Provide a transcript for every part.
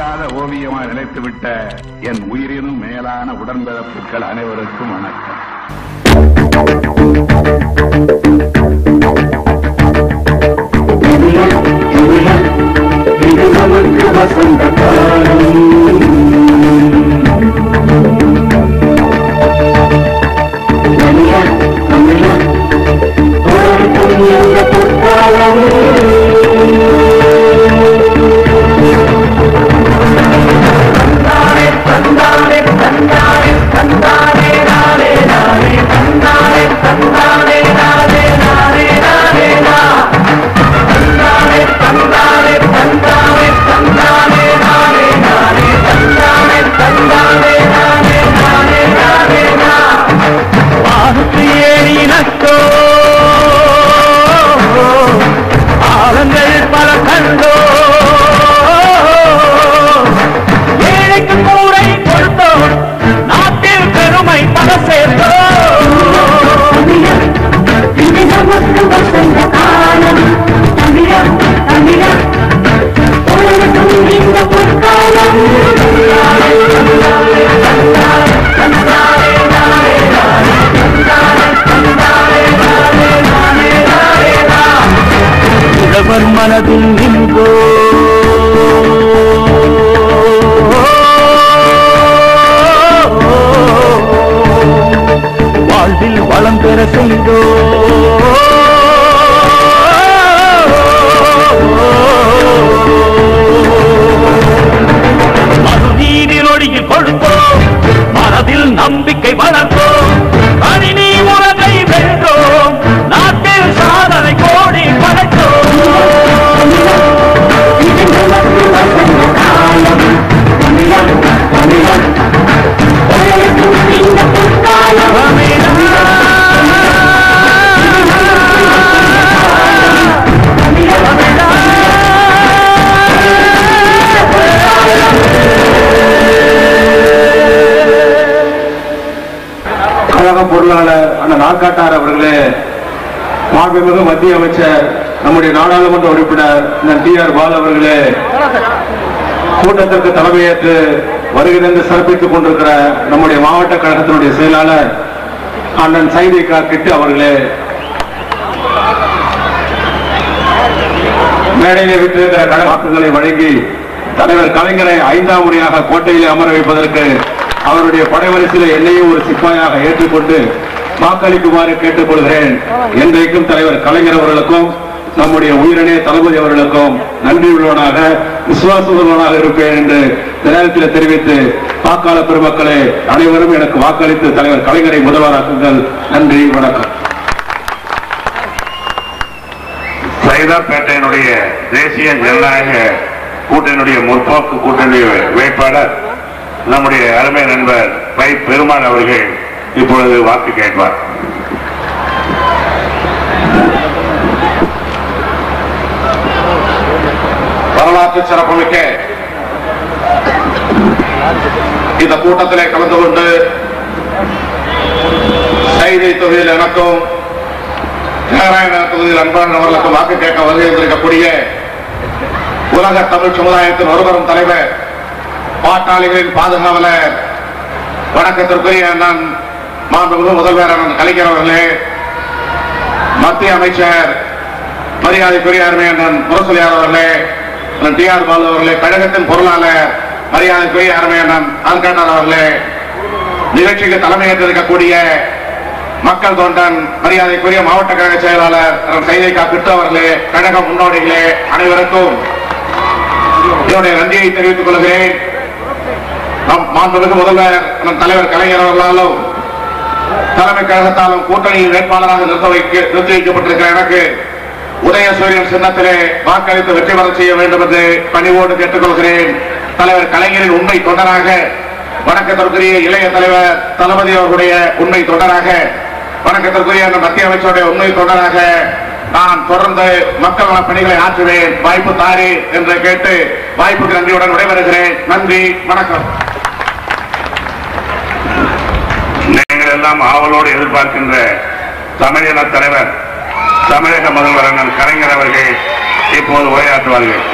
அழியாத ஓவியமாக நினைத்துவிட்ட என் உயிரினும் மேலான உடன்பிறப்புகள் அனைவருக்கும் வணக்கம். இது நமக்கு வசந்த காலம் வாழ்வில் வளம் நாக்காட்டார் அவர்களே மாண்புமிகு மத்திய அமைச்சர் நம்முடைய நாடாளுமன்ற உறுப்பினர் டி ஆர் பால் அவர்களே கூட்டத்திற்கு தலைமையேற்று வருகிறந்து சிறப்பித்துக் கொண்டிருக்கிற நம்முடைய மாவட்ட கழகத்தினுடைய செயலாளர் அண்ணன் சைதை கிட்டு அவர்களே மேடையிலே விட்டிருக்கிற கழக வாக்குகளை வழங்கி தலைவர் கலைஞரை ஐந்தாம் முறையாக கோட்டையில் அமர வைப்பதற்கு அவருடைய படைவரிசையில் என்னையும் ஒரு சிப்பாயாக ஏற்றுக்கொண்டு வாக்களிக்குமாறு கேட்டுக்கொள்கிறேன். என்றைக்கும் தலைவர் கலைஞர் அவர்களுக்கும் நம்முடைய உயிரினே தளபதி அவர்களுக்கும் நன்றி உள்ளவனாக விசுவாச இருப்பேன் என்று நேரத்தில் தெரிவித்து வாக்காள பெருமக்களே அனைவரும் எனக்கு வாக்களித்து தலைவர் கலைஞரை முதல்வராக்குங்கள். நன்றி வணக்கம். சைதாப்பேட்டையினுடைய தேசிய ஜனநாயக கூட்டணியுடைய முற்போக்கு கூட்டணி வேட்பாளர் நம்முடைய அருமை நண்பர் பை பெருமாள் அவர்கள் இப்பொழுது வாக்கு கேட்பார். வரலாற்று சிறப்புமிக்க இந்த கூட்டத்திலே கலந்து கொண்டு செய்தி தொகுதியில் எனக்கும் நாராயண தொகுதியில் அன்பானவர்களுக்கு வாக்கு கேட்க வருகை உலக தமிழ் சமுதாயத்தின் ஒருவரும் தலைவர் பாட்டாளிகளின் பாதுகாவலர் வணக்கத்திற்குரிய நான் மாண்புமிகு முதல்வர் அண்ணன் கலைஞர் அவர்களே மத்திய அமைச்சர் மரியாதைக்குரிய அருமை அண்ணன் முரசொலியார் அவர்களே டி ஆர் பாலு அவர்களே கழகத்தின் பொருளாளர் மரியாதைக்குரிய அருமை அண்ணன் ஆல்காட்டார் அவர்களே நிகழ்ச்சிக்கு தலைமையேற்றிருக்கக்கூடிய மக்கள் தொண்டன் மரியாதைக்குரிய மாவட்ட கழக செயலாளர் அண்ணன் சைதைக்கா கிட்டு அவர்களே கழக முன்னோடிகளே அனைவருக்கும் என்னுடைய நன்றியை தெரிவித்துக் கொள்கிறேன். நம் மாண்புமிகு முதல்வர் நம் தலைவர் கலைஞர் அவர்களாலும் தலைமை கழகத்தாலும் கூட்டணியில் வேட்பாளராக நிறுத்த வைக்க நிறுத்தி வைக்கப்பட்டிருக்கிற எனக்கு உதயசூரியன் சின்னத்திலே வாக்களித்து வெற்றி பெற செய்ய வேண்டும் என்று பணிவோடு கேட்டுக்கொள்கிறேன். தலைவர் கலைஞரின் உண்மை தொண்டராக வணக்கத்திற்குரிய இளைய தலைவர் தளபதி அவர்களுடைய உண்மை தொண்டராக வணக்கத்திற்குரிய அந்த மத்திய அமைச்சருடைய உண்மை தொண்டராக நான் தொடர்ந்து மக்கள் நல பணிகளை ஆற்றுவேன். வாய்ப்பு தாரி என்று கேட்டு வாய்ப்புக்கு நன்றியுடன் விடைபெறுகிறேன். நன்றி வணக்கம். எல்லாம் ஆவலோடு எதிர்பார்க்கின்ற தமிழின தலைவர் தமிழக முதல்வர் அண்ணன் கலைஞர் அவர்கள் இப்போது உரையாற்றுவார்கள்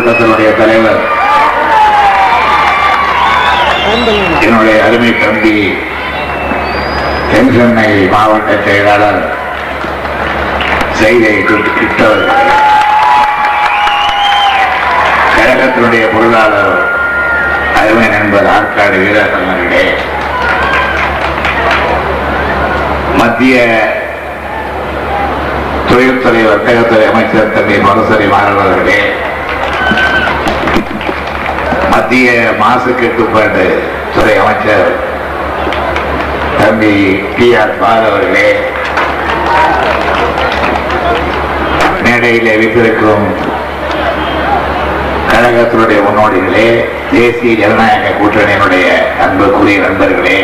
கூட்டத்தினுடைய தலைவர். என்னுடைய அருமை தம்பி தென் சென்னை மாவட்ட செயலாளர் செய்தை கிட்டவர். கழகத்தினுடைய பொருளாளர் அருமை நண்பர் ஆற்காடு வீரர்களே மத்திய தொழில்துறை வர்த்தகத்துறை அமைச்சர் தம்பி மனசரி மாறன் அவர்களே. மத்திய மாசு கட்டுப்பாடு துறை அமைச்சர் தம்பி டி ஆர் பால் அவர்களே. மேடையில் வைத்திருக்கும் கழகத்தினுடைய முன்னோடிகளே தேசிய ஜனநாயக கூட்டணியினுடைய அன்புக்குரிய நண்பர்களே.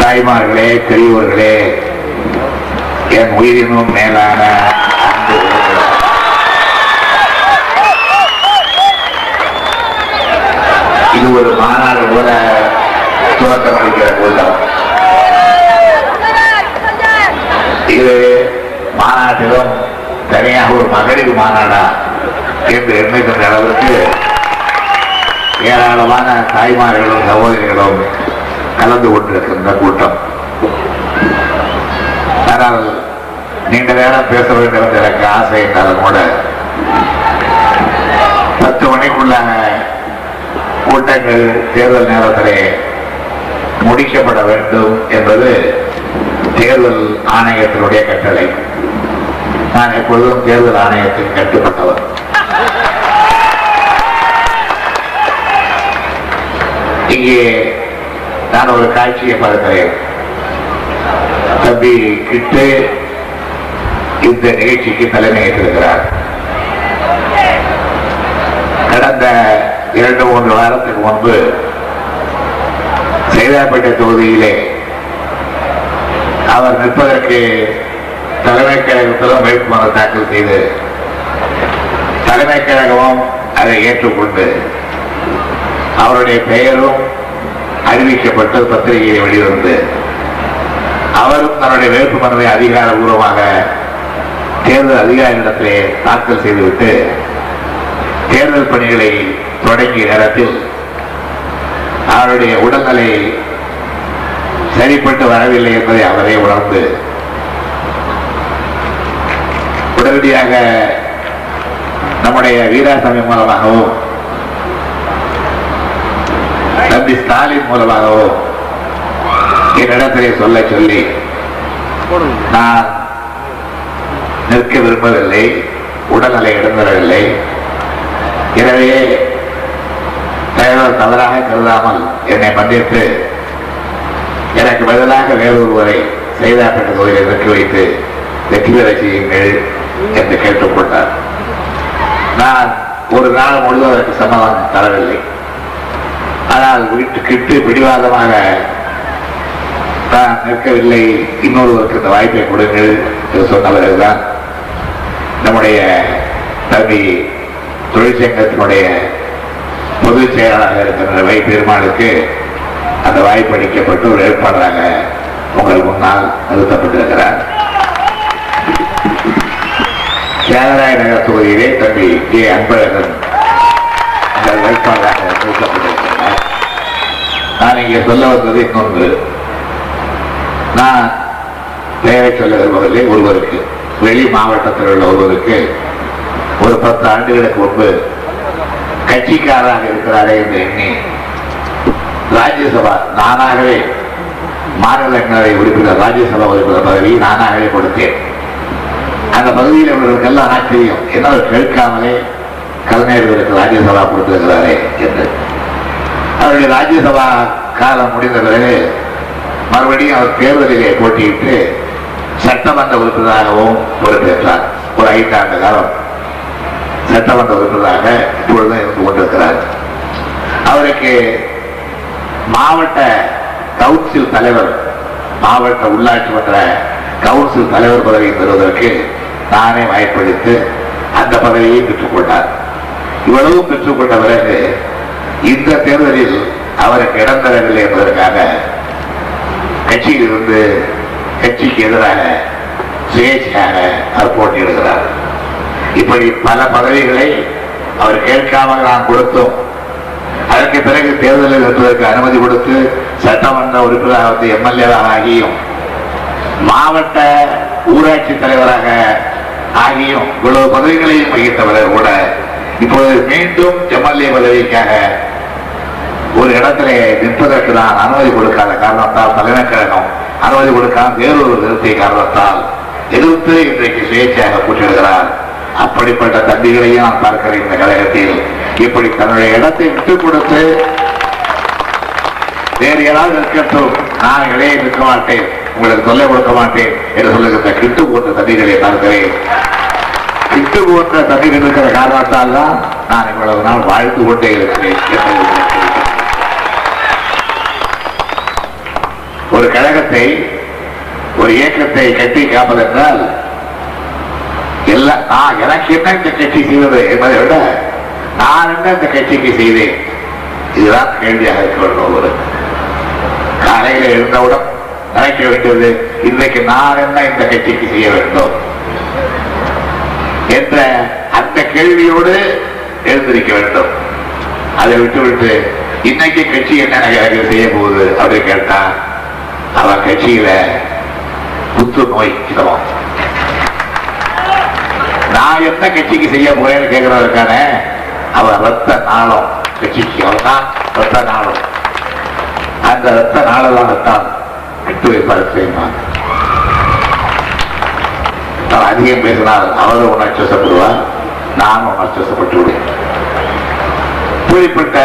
தாய்மார்களே பெரியவர்களே என் உயிரினும் மேலான இது ஒரு மாநாடு போல துவக்கம் அளிக்கிற கூட்டம். இது மாநாட்டிலும் தனியாக ஒரு மகளிர் மாநாடா என்று எண்ணுகின்ற அளவிற்கு ஏராளமான தாய்மார்களும் சகோதரிகளும் கலந்து கொண்டிருக்கின்ற கூட்டம். ஆனால் நீண்ட நேரம் பேச வேண்டும் என்று எனக்கு ஆசை என்றாலும் கூட பத்து மணிக்குள்ளான கூட்டங்கள் தேர்தல் நேரத்திலே முடிக்கப்பட வேண்டும் என்பது தேர்தல் ஆணையத்தினுடைய கட்டளை. நான் எப்பொழுதும் தேர்தல் ஆணையத்தின் கட்டுப்பட்டவர் இங்கே நான் ஒரு காட்சியை பார்க்கிறேன். தம்பி கிட்டு இந்த நிகழ்ச்சிக்கு தலைமையேற்றிருக்கிறார். கடந்த இரண்டு மூன்று வாரத்துக்கு முன்பு சைதாப்பேட்டை தொகுதியிலே அவர் நிற்பதற்கு தலைமை கழகத்திலும் வேட்புமனு தாக்கல் செய்து தலைமை கழகமும் அதை ஏற்றுக்கொண்டு அவருடைய பெயரும் அறிவிக்கப்பட்டு பத்திரிகையை வெளிவந்து அவரும் தன்னுடைய வேட்புமனுவை அதிகாரபூர்வமாக தேர்தல் அதிகாரியிடத்திலே தாக்கல் செய்துவிட்டு தேர்தல் பணிகளை தொடங்குகிறது நேரத்தில் அவருடைய உடல்நிலை சரிப்பட்டு வரவில்லை என்பதை அவரே உணர்ந்து உடனடியாக நம்முடைய வீராசாமி மூலமாகவும் தம்பி ஸ்டாலின் மூலமாகவும் என்னிடத்திலே சொல்ல சொல்லி நான் நிற்க விரும்பவில்லை உடல்நிலை இடம்பெறவில்லை. எனவே தலைவர் தவறாக கருதாமல் என்னை மன்னித்து எனக்கு பதிலாக வேறொருவரை செய்தாப்பட்ட தொழிலை வெற்றி வைத்து வெற்றி பெற செய்யுங்கள் என்று கேட்டுக்கொண்டார். நான் ஒரு நாள் முழுவதும் அதற்கு சம்மதம் தரவில்லை. ஆனால் வீட்டுக்கிட்டு பிடிவாதமாக நான் நிற்கவில்லை. இன்னொருவருக்கு இந்த வாய்ப்பை கொடுங்கள் என்று சொன்னவர்கள்தான் நம்முடைய தம்பி தொழிற்சங்கத்தினுடைய பொதுச் செயலாளராக இருக்கின்ற வை பெருமாளுக்கு அந்த வாய்ப்பு அளிக்கப்பட்டு ஒரு ஏற்பாடாக உங்கள் முன்னால் நிறுத்தப்பட்டிருக்கிறார். சேனராய நகர் தொகுதியிலே தம்பி கே அன்பழகன் அந்த வேட்பாளராக நிறுத்தப்பட்டிருக்கிறார். நான் இங்கே சொல்ல வந்தது இன்னொன்று. நான் பெயரை சொல்ல விரும்பவில்லை ஒருவருக்கு. வெளி மாவட்டத்தில் உள்ள ஒருவருக்கு ஒரு பத்து ஆண்டுகளுக்கு முன்பு கட்சிக்காரராக இருக்கிறாரே என்று எண்ணி ராஜ்யசபா நானாகவே மாநிலங்களவை உறுப்பினர் ராஜ்யசபா உறுப்பினர் பதவியை நானாகவே கொடுத்தேன். அந்த பகுதியில் உள்ளவர்களுக்கெல்லாம் ஆச்சரியம் என்ன கேட்காமலே கலைஞர்களுக்கு ராஜ்யசபா கொடுத்திருக்கிறாரே என்று. அவருடைய ராஜ்யசபா காலம் முடிந்த பிறகு மறுபடியும் அவர் தேர்தலிலே போட்டியிட்டு சட்டமன்ற உறுப்பினராகவும் பொறுப்பேற்றார். ஒரு ஐந்தாண்டு காலம். சட்டமன்ற உறுப்பினராக இப்பொழுதும் இருந்து கொண்டிருக்கிறார் அவருக்கு மாவட்ட கவுன்சில் தலைவர் மாவட்ட உள்ளாட்சி மன்ற கவுன்சில் தலைவர் பதவியை பெறுவதற்கு நானே வாய்ப்பளித்து அந்த பதவியை பெற்றுக்கொண்டார் இவ்வளவு பெற்றுக்கொண்ட பிறகு இந்த தேர்தலில் அவருக்கு இடம் தரவில்லை என்பதற்காக கட்சியில் இருந்து கட்சிக்கு எதிராக சுயேட்சையாக அவர் போட்டியிடுகிறார். இப்படி பல பதவிகளை அவர் கேட்காமல் நான் கொடுத்தோம். அதற்கு பிறகு தேர்தலில் இருப்பதற்கு அனுமதி கொடுத்து சட்டமன்ற உறுப்பினராக வந்து எம்எல்ஏவாக ஆகியும் மாவட்ட ஊராட்சி தலைவராக ஆகியும் இவ்வளவு பதவிகளையும் வகித்தவர் கூட இப்பொழுது மீண்டும் எம்எல்ஏ பதவிக்காக ஒரு இடத்துல நிற்பதற்கு நான் அனுமதி கொடுக்காத காரணத்தால் தலைமை கழகம் அனுமதி கொடுக்காம வேறொரு நிறுத்திய காரணத்தால் எதிர்த்து இன்றைக்கு சுயேட்சையாக கூட்டிடுகிறார் அப்படிப்பட்ட தம்பிகளையும் நான் பார்க்கிறேன் இந்த கழகத்தில். இப்படி தன்னுடைய இடத்தை விட்டுக் கொடுத்து வேறு யாராவது இருக்கட்டும் நான் இடையே நிற்க மாட்டேன். உங்களுக்கு சொல்ல கொடுக்க மாட்டேன் என்று சொல்லுகிற கிட்டு போன்ற தம்பிகளை பார்க்கிறேன். கிட்டு போன்ற தம்பிகள் இருக்கிற காரணத்தால் தான் நான் இவ்வளவு நாள் வாழ்த்து கொண்டே இருக்கிறேன் ஒரு கழகத்தை ஒரு இயக்கத்தை கட்டி காப்பதென்றால் இல்ல நான் எனக்கு என்ன இந்த கட்சி செய்வது என்பதை விட நான் என்ன இந்த கட்சிக்கு செய்தேன் இதுதான் கேள்வியாக இருக்க வேண்டும் ஒரு காலையில இருந்தவுடன் நினைக்க வேண்டியது இன்றைக்கு நான் என்ன இந்த கட்சிக்கு செய்ய வேண்டும் என்ற அந்த கேள்வியோடு எழுந்திருக்க வேண்டும் அதை விட்டுவிட்டு இன்னைக்கு கட்சி என்ன எனக்கு செய்ய போகுது அப்படின்னு கேட்டா அவன் கட்சியில புத்து நோய் நான் எந்த கட்சிக்கு செய்ய போறேன்னு கேட்கிறவருக்கான அவன் ரத்த நாளம். கட்சிக்கு அவன்தான் ரத்த நாளம். அந்த ரத்த நாளதான் விட்டு வைப்பார் செய்வான் அதிகம் பேசினால் அவரும் உணர்ச்சப்படுவார் நானும் உணர்ச்சப்பட்டு விடுவேன் இப்படிப்பட்ட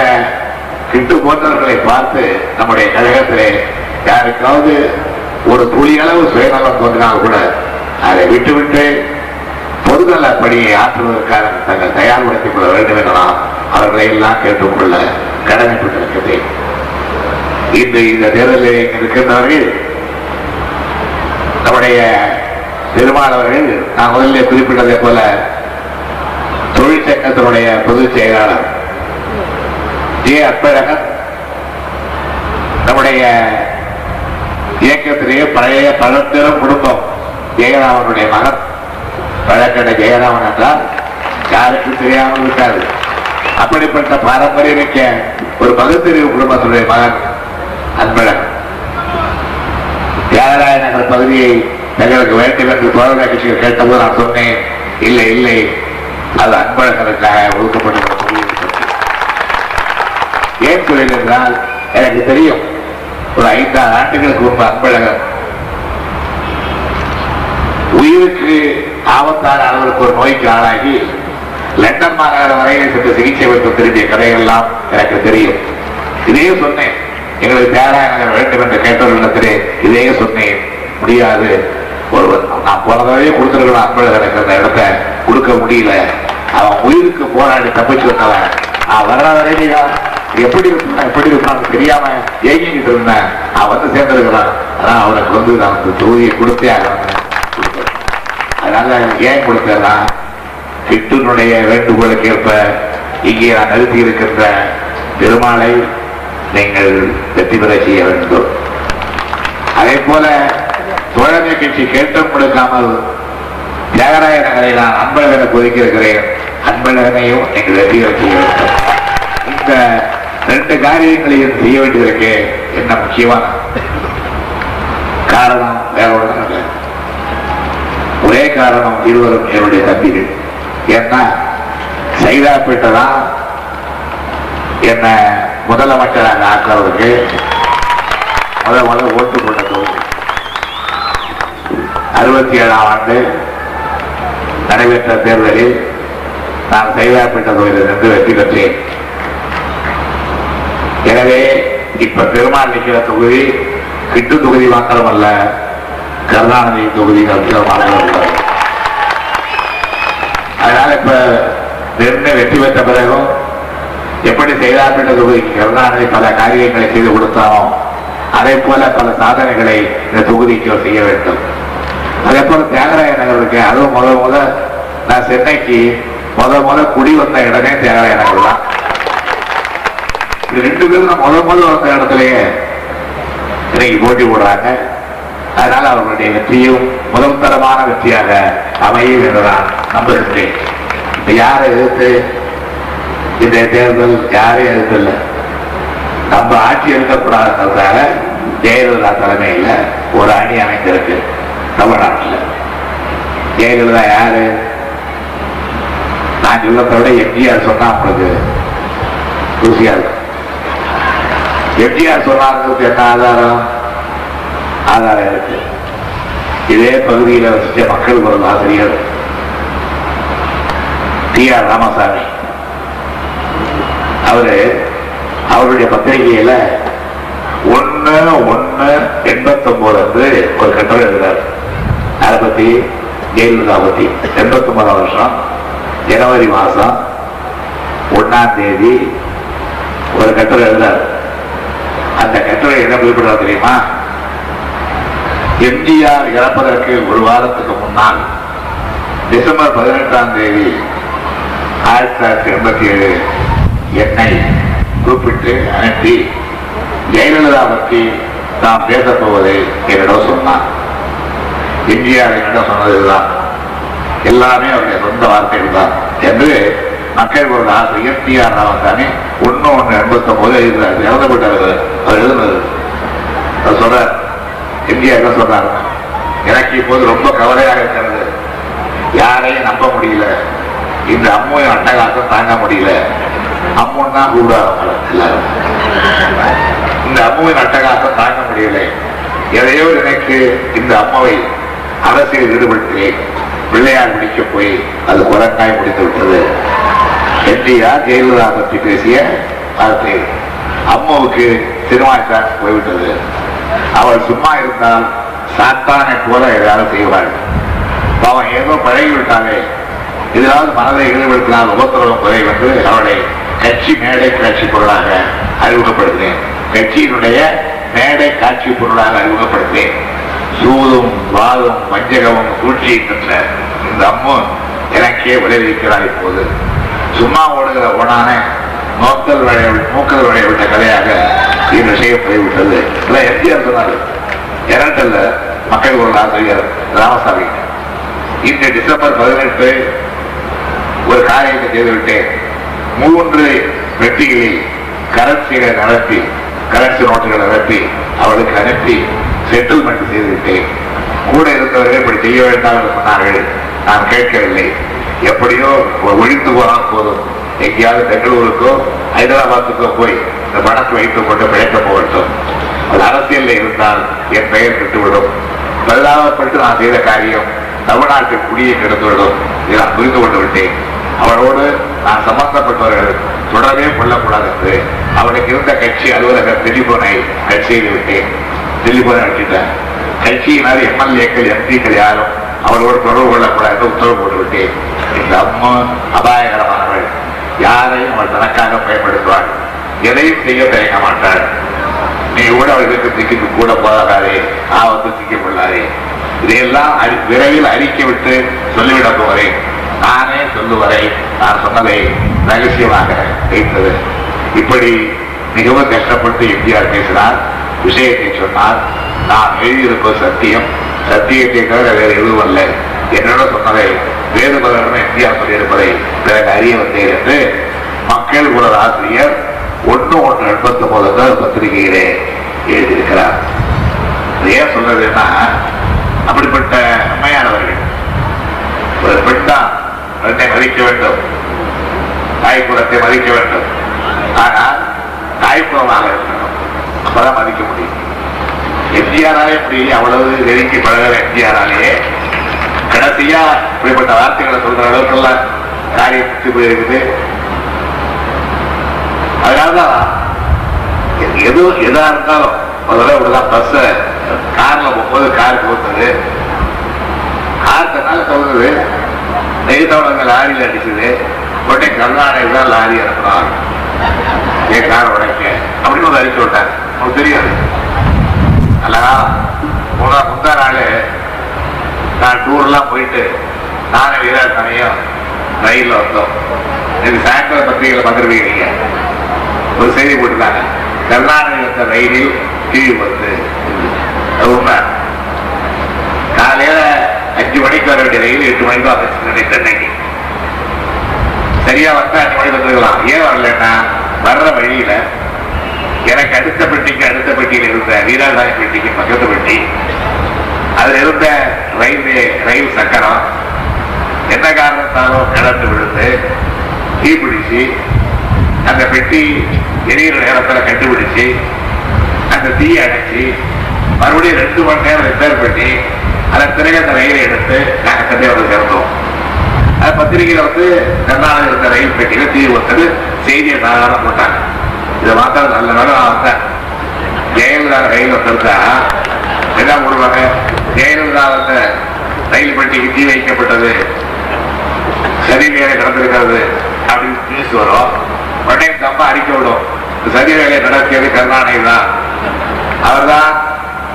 கிட்டு போன்றவர்களை பார்த்து நம்முடைய கழகத்திலே யாருக்காவது ஒரு துளியளவு சுயநலம் தோன்றினால் கூட அதை விட்டுவிட்டு பொதுநல பணியை ஆற்றுவதற்காக தங்கள் தயார்படுத்திக் கொள்ள வேண்டும் என அவர்களை எல்லாம் கேட்டுக்கொள்ள கடமைப்பட்டிருக்கிறேன் இன்று இந்த தேர்தலில் இங்கு இருக்கின்றவர்கள் நம்முடைய பெருமாளவர்கள் நான் முதலில் குறிப்பிட்டதை போல தொழிற்சங்கத்தினுடைய பொதுச் செயலாளர். ஜே அற்பழகன் நம்முடைய இயக்கத்திலேயே பழைய பழம்பெரும் குடும்பம் ஜெயராமனுடைய மகன். பழக்கடை ஜெயராமன் என்றால் யாருக்கும் தெரியாமல் இருக்காது அப்படிப்பட்ட பாரம்பரிய மிக்க ஒரு பகுத்தறிவு குடும்பத்துடைய மகன் அன்பழகன். தியாகராய நகர் பகுதியை தங்களுக்கு வேண்டும் என்று தோழமை கட்சிகள் கேட்டபோது நான் சொன்னேன் இல்லை இல்லை அது அன்பழகனுக்காக ஒதுக்கப்பட்ட ஏன் தொழில் என்றால் எனக்கு தெரியும் ஒரு ஐந்தாறு ஆண்டுகளுக்கு முன்பு அன்பழகன் உயிருக்கு ஆபத்தான அளவிற்கு ஒரு நோய்க்கு ஆளாகி லண்டன் மாநகர வரையில் சென்று சிகிச்சை பெற்று திரும்பிய கதைகள்லாம் எனக்கு தெரியும். இதையும் சொன்னேன். எங்களுக்கு தேராயநகர் வேண்டும் என்று கேட்டவர்களிடத்திலே இதையும் சொன்னேன். முடியாது. ஒருவர் நான் போன கொடுத்துருக்கிற கொடுத்துருக்கலாம். இருக்கிற அந்த இடத்த கொடுக்க முடியல. அவன் உயிருக்கு போராடி தப்பிச்சு வந்தவன். அவன் வர்ற எப்படி இருப்பான்? எப்படி இருப்பான்னு தெரியாம ஏங்கிக்கிட்டு இருந்தேன். அவன் வந்து சேர்ந்திருக்கிறான் அதான் அவனுக்கு வந்து நான் தொகுதியை கொடுத்தே ஆகணும். அதனால ஏன் கொடுத்தேன்னா சித்தனுடைய வேண்டுகோளுக்கு ஏற்ப இங்கே நான் நிறுத்தி இருக்கின்ற பெருமாளை நீங்கள் வெற்றி பெற செய்ய வேண்டும். அதே போல தோழமை கட்சி கேட்டும் கொடுக்காமல் தியாகராய நகரை நான் அன்பழகனை ஒதுக்கி அன்பழகனையும் நீங்கள் வெற்றி பெற செய்ய வேண்டும். இந்த ரெண்டு காரியங்களையும் செய்ய வேண்டியதற்கு என்ன முக்கியமான காரணம்? வேற ஒன்று காரணம் இருவரும் என்னுடைய தம்பிகள். ஏன்னா சைதாப்பேட்டை தான் என்ன முதலமைச்சராக ஆக்குறதுக்கு முதல் முதல் ஓட்டு போட்ட தொகுதி அறுபத்தி ஏழாம் ஆண்டு நடைபெற்ற தேர்தலில் நான் சைதாப்பேட்டை தொகுதியில் நின்று வெற்றி பெற்றேன். எனவே இப்ப பெருமாள் நிற்கிற தொகுதி கிட்டு தொகுதி மாத்திரமல்ல கருணாநிதி தொகுதி மாத்திரமல்ல அதனால இப்ப நின்று வெற்றி பெற்ற பிறகும் எப்படி செய்தார்பட்ட தொகுதிக்கு கருணாநிதி பல காரியங்களை செய்து கொடுத்தானோ அதே போல பல சாதனைகளை இந்த தொகுதிக்கு செய்ய வேண்டும். அதே போல தியாகராய நகருக்கு அதுவும் முத முத நான் சென்னைக்கு முத முத குடி வந்த இடமே தியாகராய நகர் தான். இது ரெண்டு பேரும் நான் முத முத வந்த இடத்துலயே இன்னைக்கு போட்டி போடுறாங்க. அதனால அவர்களுடைய வெற்றியும் முதல் தரமான வெற்றியாக அமையும் என்றுதான் நம்புகின்றேன். இப்ப யாரை எதிர்த்து இந்த தேர்தல் யாரையும் எதிர்த்தில்லை நம்ம ஆட்சி இருக்கக்கூடாதுன்றதுக்காக ஜெயலலிதா தலைமையில் ஒரு அணி அமைந்திருக்கு தமிழ்நாட்டில். ஜெயலலிதா யாரு? நான் சொல்லத்தை விட எம்ஜிஆர் சொன்னா உங்களுக்கு ருசியா இருக்கும். எம்ஜிஆர் சொன்னாங்கிறது என்ன ஆதாரம்? ஆதாரம் இருக்கு. இதே பகுதியில் வசித்த மக்கள் குரல் ஆசிரியர் டி ஆர் ராமசாமி. அவரு அவருடைய பத்திரிகையில ஒன்னு ஒன்னு எண்பத்தொன்பது என்று ஒரு கட்டுரை எழுதுறாரு. அதை பத்தி ஜெயலலிதா பத்தி. எண்பத்தி ஒன்பதாம் வருஷம் ஜனவரி மாசம் ஒன்னாம் தேதி ஒரு கட்டுரை எழுதுறாரு. அந்த கட்டுரை என்ன குறிப்பிடுறா தெரியுமா? எம்ஜிஆர் இறப்பதற்கு ஒரு வாரத்துக்கு முன்னால் டிசம்பர் பதினெட்டாம் தேதி ஆயிரத்தி தொள்ளாயிரத்தி எண்பத்தி ஏழு என்னை கூப்பிட்டு அனுப்பி ஜெயலலிதா பற்றி நான் பேசப்போவதை என்னிடம் சொன்னார். எம்ஜிஆர் என்னிடம் சொன்னதுதான். எல்லாமே அவருடைய சொந்த வார்த்தைகள் தான் என்று மக்கள் ஒரு ஆசிரியர் டி ஆர் ராமசாமி ஒன்று ஒன்று எண்பத்தி ஒன்பது எழுதுறாரு இறந்துபட்டார் அவர் எழுதுனது. சொல்றார் இந்தியா என்ன சொல்றாரு எனக்கு இப்போது ரொம்ப கவலையாக இருக்கிறது. யாரையும் நம்ப முடியல. இந்த அம்மையும் அட்டகாசம் தாங்க முடியல. அம்மன் தான் கூப்பிடுவாங்க எல்லாரும். இந்த அம்முவின் அட்டகாசம் தாங்க முடியல. எதையோ எனக்கு இந்த அம்மாவை அரசியல் ஈடுபடுத்தினேன் பிள்ளையார் முடிக்க போய் அது குரங்காய் முடித்து விட்டது. எம்ஜிஆர் ஜெயலலிதா பற்றி பேசிய வார்த்தை அம்மாவுக்கு சினிமா போய்விட்டது. அவள் சும்மா இருந்தால் சாத்தானை போல ஏதாவது செய்வாள் அவன் ஏதோ பழகி விட்டாலே இதனால் மனதை ஈடுபடுத்தினால் உபத்திரவம் குறை வந்து அவளை கட்சி மேடை காட்சி பொருளாக அறிமுகப்படுத்தினேன். கட்சியினுடைய மேடை காட்சி பொருளாக அறிமுகப்படுத்தினேன். சூதும் வாதும் வஞ்சகமும் சூழ்ச்சியின்ற இந்த அம்மு எனக்கே விளைவிக்கிறார் இப்போது. சும்மா ஓடுகிற ஓடான நோக்கல் விளைய மூக்கல் விளைய விட்ட கதையாக இந்த விஷயம் போய்விட்டது இல்லை எம்ஜிஆர் சொன்னார் இரண்டல்ல மக்கள் ஒரு ஆசிரியர் ராமசாமி. இந்த டிசம்பர் பதினெட்டு ஒரு காரியத்தை செய்துவிட்டேன். மூன்று வெற்றிகளில் கரன்சிகளை நடத்தி கரன்சி நோட்டுகளை நிரப்பி அவளுக்கு அனுப்பி செட்டில்மெண்ட் செய்துவிட்டேன். கூட இருந்தவர்கள் இப்படி செய்ய வேண்டாம் என்று சொன்னார்கள். நான் கேட்கவில்லை. எப்படியோ ஒழித்து போனால் போதும். எங்கேயாவது பெங்களூருக்கோ ஹைதராபாத்துக்கோ போய் இந்த பணத்தை வைத்துக் கொண்டு பிழைக்க போகட்டும். அது அரசியலில் இருந்தால் என் பெயர் கெட்டுவிடும் பரிதாபப்பட்டு நான் செய்த காரியம் தமிழ்நாட்டில் குடியை கெடுத்துவிடும். இதை நான் புரிந்து கொண்டு விட்டேன். அவரோடு நான் சம்பந்தப்பட்டவர்கள் தொடரவே கொள்ளக்கூடாது என்று அவனுக்கு இருந்த கட்சி அலுவலக டெலிபோனை கட் செய்து விட்டேன். டெலிபோனை வச்சுட்டேன் கட்சியினால் எம்எல்ஏக்கள் எம்பிக்கள் யாரும் அவளோடு தொடர்பு கொள்ளக்கூடாது என்று உத்தரவு போட்டு விட்டேன் இந்த அம்மா அபாயகரமானவள். யாரையும் அவள் தனக்காக பயன்படுத்துவாள் எதையும் செய்ய தயங்க மாட்டாள் நீ கூட அவளுக்கு திக்கிட்டு கூட போதாதே ஆபத்து சிக்க கொள்ளாதே இதையெல்லாம் அறி- விரைவில் அறிக்கை விட்டு சொல்லிவிட போகிறேன். நானே சொல்லுவரை நான் சொன்னதை ரகசியமாக வைத்தது. இப்படி மிகவும் கஷ்டப்பட்டு எம்ஜிஆர் பேசினார். விஷயத்தை சொன்னார். நான் எழுதியிருப்பது சத்தியம். சத்தியத்தை தவிர வேறு எதுவும் அல்ல. என்னோட சொன்னதை வேறு பலரும் எம்ஜிஆர் சொல்லியிருப்பதை பிறகு அறிய வந்தேன் என்று மக்கள் குரல் ஆசிரியர் ஒன்று ஒன்று எண்பத்தி ஒன்பது பத்திரிகையிலே எழுதியிருக்கிறார். ஏன் சொல்றதுன்னா அப்படிப்பட்ட அம்மையானவர்கள் ஒரு பெண் தான் பெண்ணை மதிக்க வேண்டும். தாய்ப்புறத்தை மதிக்க வேண்டும். ஆனால் தாய்ப்புறமாக இருக்கணும். அப்பதான் மதிக்க முடியும். எம்ஜிஆராலே இப்படி அவ்வளவு நெருங்கி பழகிற எம்ஜிஆராலேயே. கடைசியா இப்படிப்பட்ட வார்த்தைகளை சொல்ற அளவுக்குலாம் காரியம் முற்றி போயிருக்குது. அதனாலதான் எது எதா இருந்தாலும் முதல்ல இப்படிதான் பஸ் கார்ல போகும்போது கார் போகுது கார் தன்னால சொல்றது நெய்தவங்க லாரியில் அடிச்சது. உடனே கருணாநிதி தான் லாரி இறக்குறாங்க என் கார் உடைக்க அப்படின்னு ஒரு அறிக்கை விட்டாங்க. அவனுக்கு தெரியாது. அல்லா முந்தா முந்தா நாள் நான் டூர்லாம் போயிட்டு நானும் வீரா சமயம் ரயிலில் வந்தோம். எனக்கு சாயந்தரம் பத்திரிகையில் பார்த்துருப்பீங்க நீங்க. ஒரு செய்தி போட்டுருக்காங்க கருணாநிதி வந்த ரயிலில் டிவி வந்து உண்மை. காலையில் அஞ்சு மணிக்கு வர வேண்டிய ரயில் எட்டு மணிக்கு வந்துச்சு. சென்னைக்கு. சரியா வந்தா அஞ்சு மணிக்கு வந்துருக்கலாம். ஏன் வரலன்னா வர்ற வழியில எனக்கு அடுத்த பெட்டிக்கு அடுத்த பெட்டியில் இருந்த வீராசாமி பெட்டிக்கு பக்கத்து பெட்டி அதுல இருந்த ரயில்வே ரயில் சக்கரம் என்ன காரணத்தாலும் கிடந்து விழுந்து தீபிடிச்சு அந்த பெட்டி எரியிற நேரத்தில் கண்டுபிடிச்சு அந்த தீ அடைச்சு மறுபடியும் ரெண்டு மணி நேரம் ரிப்பேர் பண்ணி அதன் பிறகு அந்த ரயிலை எடுத்து நாங்க தந்தையோட சேர்ந்தோம் அது பத்திரிகையில் வந்து கர்நாடக இருந்த ரயில் பெட்டியில் தீ ஒருத்தர் செய்தியை சாதாரண போட்டாங்க. இதை மாத்திரம் நல்ல நேரம் நான் வந்தேன் ஜெயலலிதா ரயில் வந்திருந்தா என்ன போடுவாங்க ஜெயலலிதா வந்த ரயில் பெட்டிக்கு தீ வைக்கப்பட்டது. சரி வேலை நடந்திருக்கிறது அப்படின்னு நியூஸ் வரும். உடனே இந்த அறிக்கை விடும். சதி வேலை நடத்தியது கருணாநிதி தான். அவர்தான்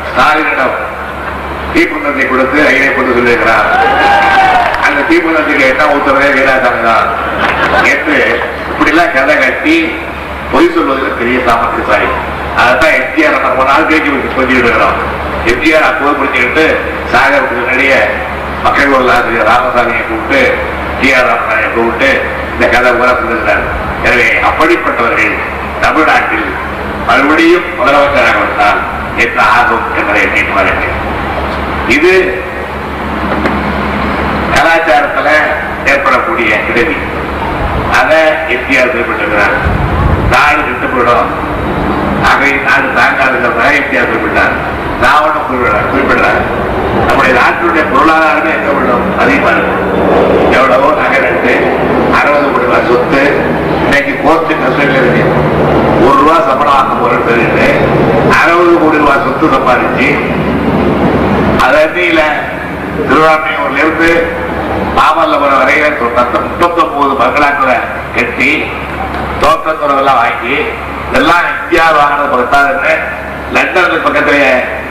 ஸ்டாலினிடம் தீப்பந்தத்தை கொடுத்து ரயிலை கொண்டு சொல்லியிருக்கிறார் அந்த தீப்பந்தத்துக்கு என்ன ஊத்துறதே வீராசாமி தான். என்று இப்படிலாம் கதை கட்டி பொய் சொல்வதில் பெரிய சாமர்த்தியசாலி. அதான் எம்ஜிஆர் நம்ம நாள் கேட்டு சொல்லி விடுகிறோம் எம்ஜிஆர் அப்போது பிடிச்சிக்கிட்டு சாகருக்கு முன்னாடியே மக்கள் உள்ள ஆசிரியர் ராமசாமியை கூப்பிட்டு டி ஆர் ராமசாமியை கூப்பிட்டு இந்த கதை கூட சொல்லுகிறார் எனவே அப்படிப்பட்டவர்கள் தமிழ்நாட்டில் மறுபடியும் முதலமைச்சராக வந்தால் என்ன ஆகும் என்பதை எண்ணிட்டு வரேன் இது கலாச்சாரத்துல ஏற்படக்கூடிய இடவி அதை எம்ஜிஆர் குறிப்பிட்டிருக்கிறார். நாடு விட்டு போயிடும். அவை நாடு தாங்காதுங்கிறதாக எம்ஜிஆர் குறிப்பிட்டார். ராவணம் குறிப்பிடார் குறிப்பிடுறார் நம்முடைய நாட்டினுடைய பொருளாதாரமே எங்க உள்ளோம் அதிகமா இருக்கும் எவ்வளவோ நகை ரெண்டு அறுபது கோடி ரூபாய் சொத்து இன்னைக்கு கோர்ட்டு கஸ்டடியில் இருக்கு. ஒரு ரூபா சம்பளம் வாங்க போறேன்னு சொல்லிட்டு அறுபது கோடி ரூபாய் சொத்து சம்பாதிச்சு அதன்னில திருவாரூர்ல இருந்து மாமல்லபுரம் வரையில முப்பத்தி ஒன்பது பங்களாக்களை கட்டி தோட்டத்துறவெல்லாம் வாங்கி இதெல்லாம் இந்தியா வாங்கின பக்கத்தாதுன்னு லண்டனுக்கு பக்கத்துல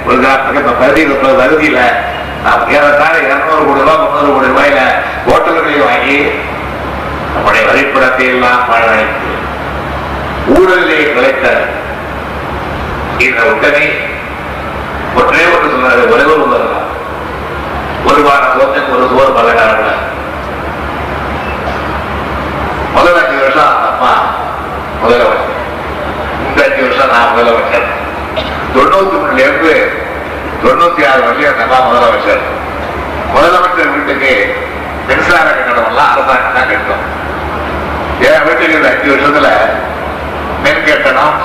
ஒரு கிரா- பக்கத்து பகுதியில் இருக்கிற பகுதியில நாம் ஏறத்தாழ இருநூறு கோடி ரூபாய் முன்னூறு கோடி ரூபாயில ஹோட்டல்களை வாங்கி நம்முடைய வரிப்படத்தை எல்லாம் பாழாய்த்து ஊழலிலே கிடைத்த இந்த உடனே ஒற்றே ஒன்று சொன்னாரு ஒரே ஒரு உதாரணம் ஒரு வார சோத்துக்கு ஒரு சோறு பலகாரம் முதல் அஞ்சு வருஷம் அந்த அம்மா முதலமைச்சர் இந்த அஞ்சு வருஷம் நான் முதலமைச்சர் தொண்ணூத்தி மூணுல தொண்ணூத்தி ஆறு வரையும் நல்லா முதலமைச்சர் முதலமைச்சர் வீட்டுக்கு மின்சார கட்டணம் எல்லாம் அரசாங்கம் தான் கட்டணும் என் வீட்டுக்கு இந்த அஞ்சு வருஷத்துல மின் கட்டணம்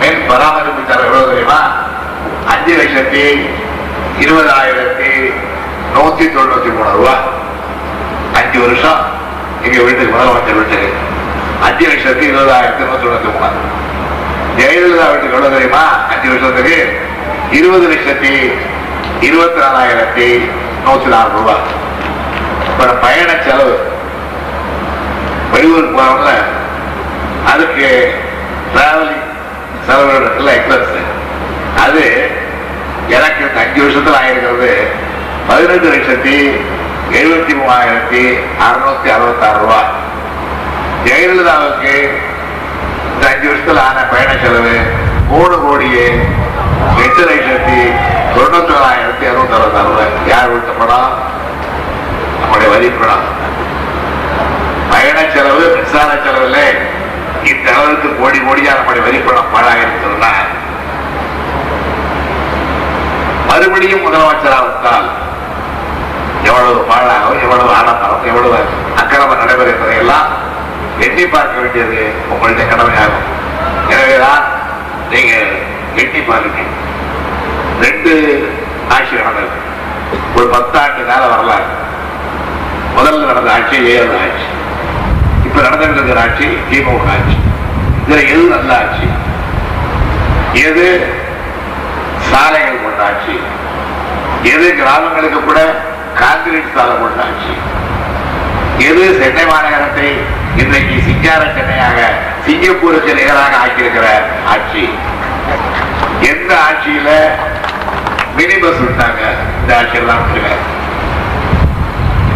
மின் பராமரிப்பு தர எவ்வளவு தெரியுமா? அஞ்சு லட்சத்தி இருபதாயிரத்தி நூத்தி தொண்ணூத்தி மூணு ரூபா. அஞ்சு வருஷம் எங்க வீட்டுக்கு முதலமைச்சர் வீட்டுக்கு அஞ்சு லட்சத்தி இருபதாயிரத்தி நூத்தி தொண்ணூத்தி மூணு. ஜெயலலிதா வீட்டுக்கு எவ்வளவு தெரியுமா? அஞ்சு வருஷத்துக்கு இருபது லட்சத்தி இருபத்தி நாலாயிரத்தி நூத்தி நாலு ரூபாய். இப்ப பயண செலவு. வெளியூருக்கு போறோம்ல அதுக்கு டிராவலிங் செலவு இருக்குல்ல எக்ஸ்பென்ஸ் அது எனக்கு இந்த அஞ்சு வருஷத்துல ஆயிருக்கிறது பதினெட்டு லட்சத்தி எழுபத்தி மூவாயிரத்தி அறுநூத்தி அறுபத்தி ஆறு ரூபாய். ஜெயலலிதாவுக்கு இந்த அஞ்சு வருஷத்துல ஆன பயண செலவு மூணு கோடியே எட்டு லட்சத்தி தொண்ணூத்தி நாலாயிரத்தி அறுநூத்தி அறுபத்தி ஆறு ரூபாய் யார் விட்ட படம்? நம்முடைய வரி படம். பயண செலவு மின்சார செலவுல இந்த அளவுக்கு கோடி கோடியா நம்முடைய வரி பணம் பாழாயிருக்கிறதுனா மறுபடியும் முதலமைச்சராக எவ்வளவு பாழாகும் எவ்வளவு ஆடம்பரம் எவ்வளவு அக்கிரமம் எல்லாம் எட்டி பார்க்க வேண்டியது உங்களுடைய கடமையாகும் எனவேதான் நீங்க எட்டி பாருங்க ரெண்டு ஆட்சி நடந்தது ஒரு பத்தாண்டு கால வரலாறு. முதல்ல நடந்த ஆட்சி ஏழு ஆட்சி. இப்ப நடந்துட்டு ஆட்சி திமுக ஆட்சி. இதுல எது நல்ல ஆட்சி? எது சாலைகள் கொண்ட ஆட்சி? எது கிராமங்களுக்கு கூட கான்கிரீட் சாலை கொண்ட ஆட்சி? எது சென்னை மாநகரத்தை இன்றைக்கு சிங்கார சென்னையாக சிங்கப்பூருக்கு நிகராக ஆக்கியிருக்கிற ஆட்சி. எந்த ஆட்சியில மினி பஸ் விட்டாங்க? இந்த ஆட்சியெல்லாம் விட்டுருங்க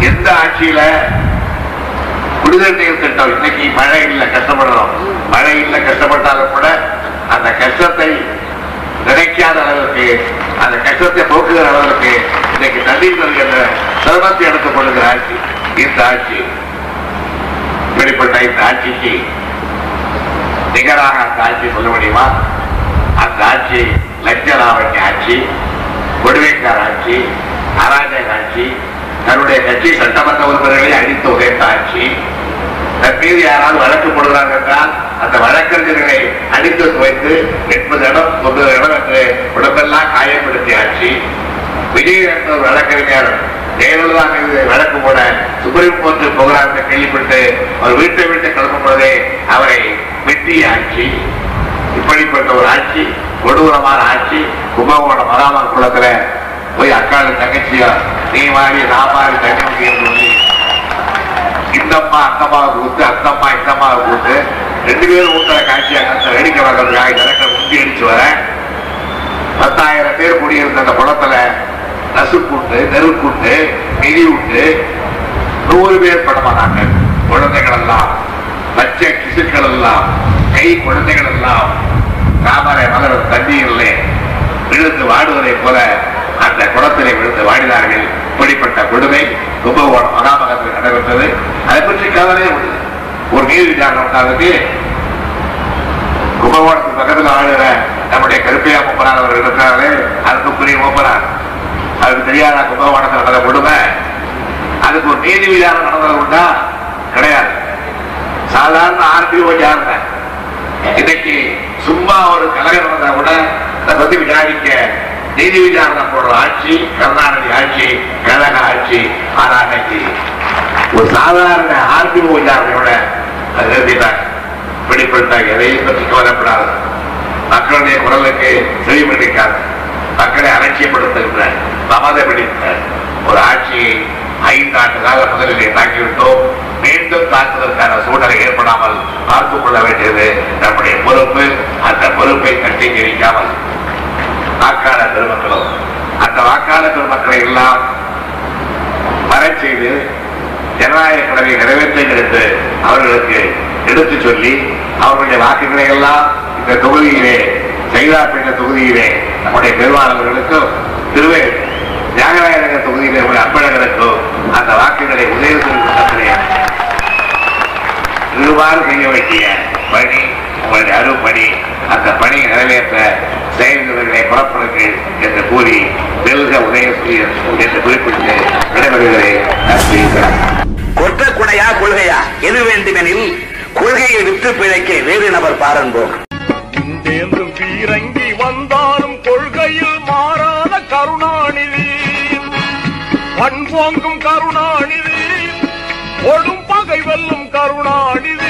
எந்த ஆட்சியில குடிநீர் நீர் திட்டம் இன்னைக்கு மழை இல்லை கஷ்டப்படுறோம். மழை இல்லை கஷ்டப்பட்டாலும் கூட அந்த கஷ்டத்தை நினைக்காத அளவுக்கு அந்த கஷ்டத்தை போக்குகிற அளவுக்கு இன்னைக்கு தண்ணீர் என்ற சிரமத்தை எடுத்துக் கொள்ளுகிற ஆட்சி இந்த ஆட்சி. இப்படிப்பட்ட இந்த ஆட்சிக்கு நிகராக அந்த ஆட்சி சொல்ல முடியுமா? அந்த ஆட்சி லஞ்ச ஆட்சி கொடுமைக்கார ஆட்சி அராஜக ஆட்சி தன்னுடைய கட்சி சட்டமன்ற உறுப்பினர்களை அடித்து உதைத்த ஆட்சி. தன் மீது யாராவது வழக்கு போடுகிறார் என்றால் அந்த வழக்கறிஞர்களை அடித்து துவைத்து எண்பது இடம் தொண்ணூறு இடம் என்று உடம்பெல்லாம் காயப்படுத்திய ஆட்சி. விஜய் என்ற ஒரு வழக்கறிஞர். ஜெயலலிதா மீது வழக்கு போட சுப்ரீம் கோர்ட்டு போகிறார் என்று கேள்விப்பட்டு அவர் வீட்டை விட்டு கிளம்பும் பொழுதே அவரை வெட்டிய ஆட்சி இப்படிப்பட்ட ஒரு ஆட்சி கொடூரமான ஆட்சி கும்பகோணம் மராமன் குளத்துல போய் அக்காளு தங்கச்சியா நீ மாறி நான் மாறி தங்கச்சி சொல்லி இந்தம்மா அந்தம்மாவை கூத்து அந்தம்மா இந்தம்மாவை கூத்து ரெண்டு பேரும் ஊட்டுற காட்சியாக வேடிக்கை பார்க்கறதுக்காக இறக்க முந்தி அடிச்சு வர. பத்தாயிரம் பேர் குடியிருந்த அந்த குளத்துல நசுக்குண்டு நெருக்கூட்டு மிதி உண்டு நூறு பேர் படமானாங்க. குழந்தைகள் எல்லாம் பச்சை கிசுக்கள் எல்லாம் கை குழந்தைகள் எல்லாம் தாமரை மலர் தண்ணீரிலே விழுந்து வாடுவதை போல அந்த குளத்திலே விழுந்து வாடினார்கள். இப்படிப்பட்ட கொடுமை கும்பகோணம் மகாமகத்தில் நடைபெற்றது. அதை பற்றி கவலையே உண்டு ஒரு நீர் விசாரணை உண்டாதுக்கு கும்பகோணத்துக்கு பக்கத்தில் ஆளுகிற நம்முடைய கருப்பையா மூப்பனார் அவர்கள் இருக்கிறார்களே அன்புக்குரிய மூப்பனார் அதுக்கு தெரியாத கும்பகோணத்தில் நடந்த கொடுமை. அதுக்கு ஒரு நீதி விதானம் நடந்தது உண்டா கிடையாது. சாதாரண ஆர்டிஓ சார்ந்த இன்னைக்கு சும்மா ஒரு கலகம் நடந்தா கூட அதை பத்தி விசாரிக்க நீதி விசாரணை போடுற ஆட்சி கருணாநிதி ஆட்சி கழக ஆட்சி ஆனா இன்னைக்கு ஒரு சாதாரண ஆர்டிஓ விசாரணையோட அது நிறுத்திட்டாங்க. இப்படிப்பட்ட எதையும் பற்றி கவலைப்படாது. மக்களுடைய குரலுக்கு செவிமடிக்காது மக்களை அலட்சியப்படுத்துகின்ற மமதை பிடித்த ஒரு ஆட்சியை ஐந்தாண்டு கால முதலிலே தாக்கிவிட்டோம் மீண்டும் தாக்குவதற்கான சூழலை ஏற்படாமல் பார்த்துக் கொள்ள வேண்டியது நம்முடைய பொறுப்பு. அந்த பொறுப்பை கட்டி ஜெயிக்காமல் வாக்காளர் பெருமக்களும் அந்த வாக்காளர் பெருமக்களை எல்லாம் வரச் செய்து ஜனநாயக கடமை நிறைவேற்றுங்கள் என்று அவர்களுக்கு எடுத்து சொல்லி அவர்களுடைய வாக்குகளை எல்லாம் இந்த தொகுதியிலே சைதாப்பேட்ட தொகுதியிலே நம்முடைய பெருமானவர்களுக்கும் திருவே தியாகராயநகர் தொகுதியிலே உள்ள அன்பழகருக்கும் அந்த வாக்குகளை உதயசூரி கூட்டத்திலே இவ்வாறு செய்ய வேண்டிய பணி உங்களுடைய அருப்பணி அந்த பணியை நிறைவேற்ற செயல்களை புறப்படுங்கள் என்று கூறி வெல்க உதயசூரியன் என்று குறிப்பிட்டு விடைபெறுகிறேன். நன்றி. வணக்கம். கொற்ற குடையா கொள்கையா? எது வேண்டுமெனில் கொள்கையை விற்று பிழைக்க வேறு நபர் பாரும்போம் தேர்ந்தும் பீரங்கி அன்போங்கும் கருணாநிதி ஒழும் பகை வெல்லும் கருணாநிதி.